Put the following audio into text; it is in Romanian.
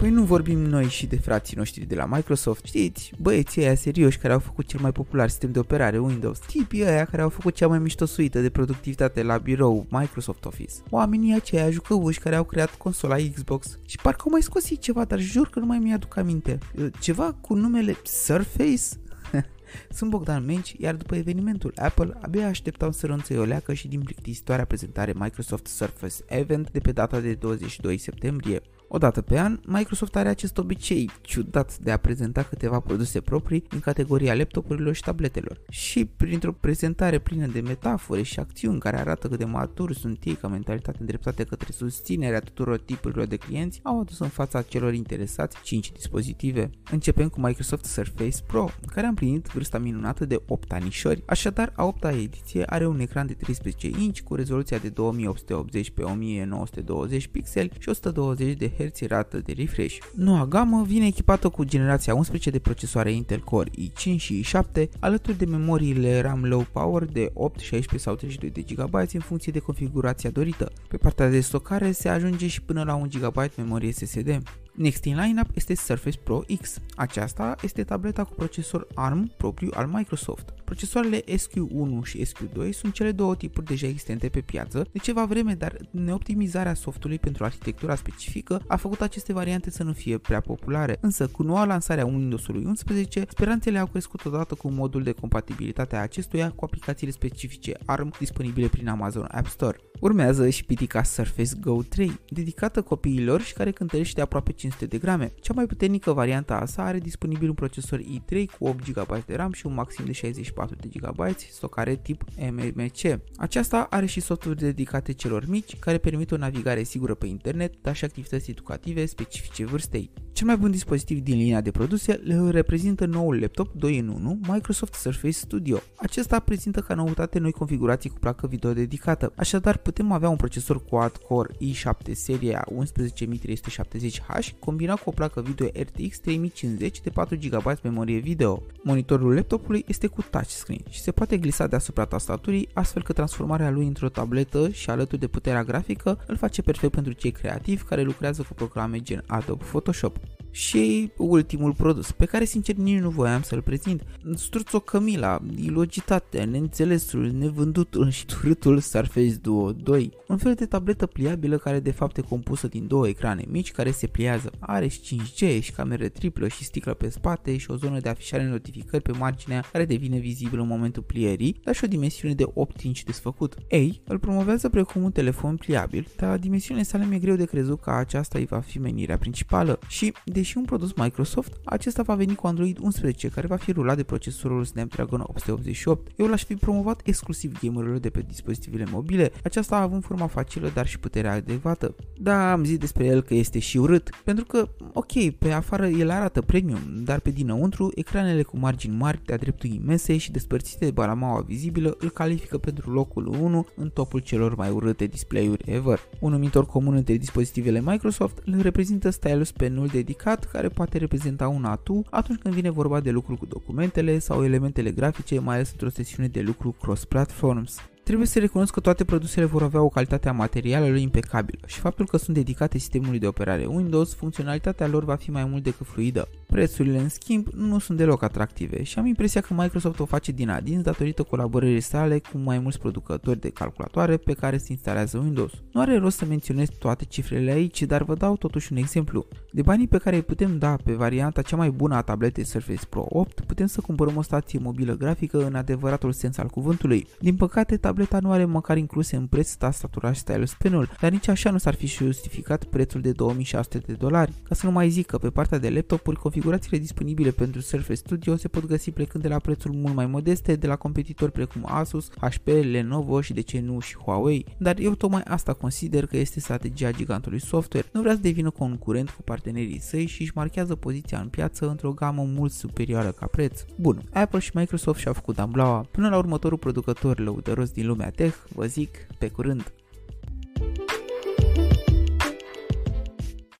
Păi nu vorbim noi și de frații noștri de la Microsoft, știți, băieții aia serioși care au făcut cel mai popular sistem de operare Windows, tipii aia care au făcut cea mai mișto suită de productivitate la birou Microsoft Office, oamenii aceia jucăuși care au creat consola Xbox și parcă au mai scos ceva, dar jur că nu mai mi-aduc aminte. Ceva cu numele Surface? Sunt Bogdan Menci, iar după evenimentul Apple, abia așteptam să rânțăi o leacă și din plictisitoarea prezentare Microsoft Surface Event de pe data de 22 septembrie. O dată pe an, Microsoft are acest obicei ciudat de a prezenta câteva produse proprii în categoria laptopurilor și tabletelor. Și printr-o prezentare plină de metafore și acțiuni care arată cât de maturi sunt ei ca mentalitate îndreptate către susținerea tuturor tipurilor de clienți, au adus în fața celor interesați 5 dispozitive. Începem cu Microsoft Surface Pro, care a împlinit vârsta minunată de 8 anișori, așadar a 8-a ediție are un ecran de 13 inch cu rezoluția de 2880 pe 1920 pixeli și 120 de Hz rată de refresh. Noua gamă vine echipată cu generația 11 de procesoare Intel Core i5 și i7, alături de memoriile RAM Low Power de 8, 16 sau 32 de GB în funcție de configurația dorită. Pe partea de stocare se ajunge și până la 1 GB memorie SSD. Next in lineup este Surface Pro X. Aceasta este tableta cu procesor ARM propriu al Microsoft. Procesoarele SQ1 și SQ2 sunt cele două tipuri deja existente pe piață de ceva vreme, dar neoptimizarea softului pentru arhitectura specifică a făcut aceste variante să nu fie prea populare. Însă, cu noua lansare a Windows-ului 11, speranțele au crescut odată cu modul de compatibilitate a acestuia cu aplicațiile specifice ARM disponibile prin Amazon App Store. Urmează și pitica Surface Go 3, dedicată copiilor și care cântărește aproape 500 de grame. Cea mai puternică variantă a sa are disponibil un procesor i3 cu 8 GB de RAM și un maxim de 64 de GB stocare tip MMC. Aceasta are și softuri dedicate celor mici care permit o navigare sigură pe internet, dar și activități educative specifice vârstei. Cel mai bun dispozitiv din linia de produse le reprezintă noul laptop 2 în 1 Microsoft Surface Studio. Acesta prezintă ca noutate noi configurații cu placă video dedicată, așadar putem avea un procesor quad-core i7 seria 11370H combinat cu o placă video RTX 3050 de 4 GB memorie video. Monitorul laptopului este cu touchscreen și se poate glisa deasupra tastaturii, astfel că transformarea lui într-o tabletă și alături de puterea grafică îl face perfect pentru cei creativi care lucrează cu programe gen Adobe Photoshop. Și ultimul produs, pe care sincer nici nu voiam să-l prezint, Struțo Camila, ilogitatea, neînțelesul, nevândutul și turâtul Surface Duo 2, un fel de tabletă pliabilă care de fapt e compusă din două ecrane mici care se pliază. Are și 5G și cameră triplă și sticlă pe spate și o zonă de afișare notificări pe marginea care devine vizibilă în momentul plierii, dar și o dimensiune de 8 inch desfăcut. Ei, îl promovează precum un telefon pliabil, dar dimensiunile sale mi-e greu de crezut că aceasta îi va fi menirea principală și, de deși un produs Microsoft, acesta va veni cu Android 11 care va fi rulat de procesorul Snapdragon 888. Eu l-aș fi promovat exclusiv gamerilor de pe dispozitivele mobile, aceasta având forma facilă dar și puterea adecvată. Da, am zis despre el că este și urât, pentru că, ok, pe afară el arată premium, dar pe dinăuntru, ecranele cu margini mari, de-a dreptul imense și despărțite de balamaua vizibilă îl califică pentru locul 1 în topul celor mai urâte display-uri ever. Un numitor comun între dispozitivele Microsoft îl reprezintă stylus penul dedicat dedicat care poate reprezenta un atu atunci când vine vorba de lucru cu documentele sau elementele grafice, mai ales într-o sesiune de lucru cross-platforms. Trebuie să recunosc că toate produsele vor avea o calitate a materialului impecabilă și faptul că sunt dedicate sistemului de operare Windows, funcționalitatea lor va fi mai mult decât fluidă. Prețurile, în schimb, nu sunt deloc atractive și am impresia că Microsoft o face din adins datorită colaborării sale cu mai mulți producători de calculatoare pe care se instalează Windows. Nu are rost să menționez toate cifrele aici, dar vă dau totuși un exemplu. De banii pe care îi putem da pe varianta cea mai bună a tabletei Surface Pro 8, putem să cumpărăm o stație mobilă grafică în adevăratul sens al cuvântului. Din păcate, tableta nu are măcar incluse în preț tastatura și stylus penul, dar nici așa nu s-ar fi justificat prețul de 2600 de dolari. Ca să nu mai zic că pe partea de laptopuri, configurațiile disponibile pentru Surface Studio se pot găsi plecând de la prețuri mult mai modeste de la competitori precum Asus, HP, Lenovo și de ce nu și Huawei, dar eu tocmai asta consider că este strategia gigantului software. Nu vrea să devină concurent cu partenerii săi și își marchează poziția în piață într-o gamă mult superioară ca preț. Bun, Apple și Microsoft și-au făcut amblaua. Până la următorul producător lăudăros din lumea tech, vă zic pe curând!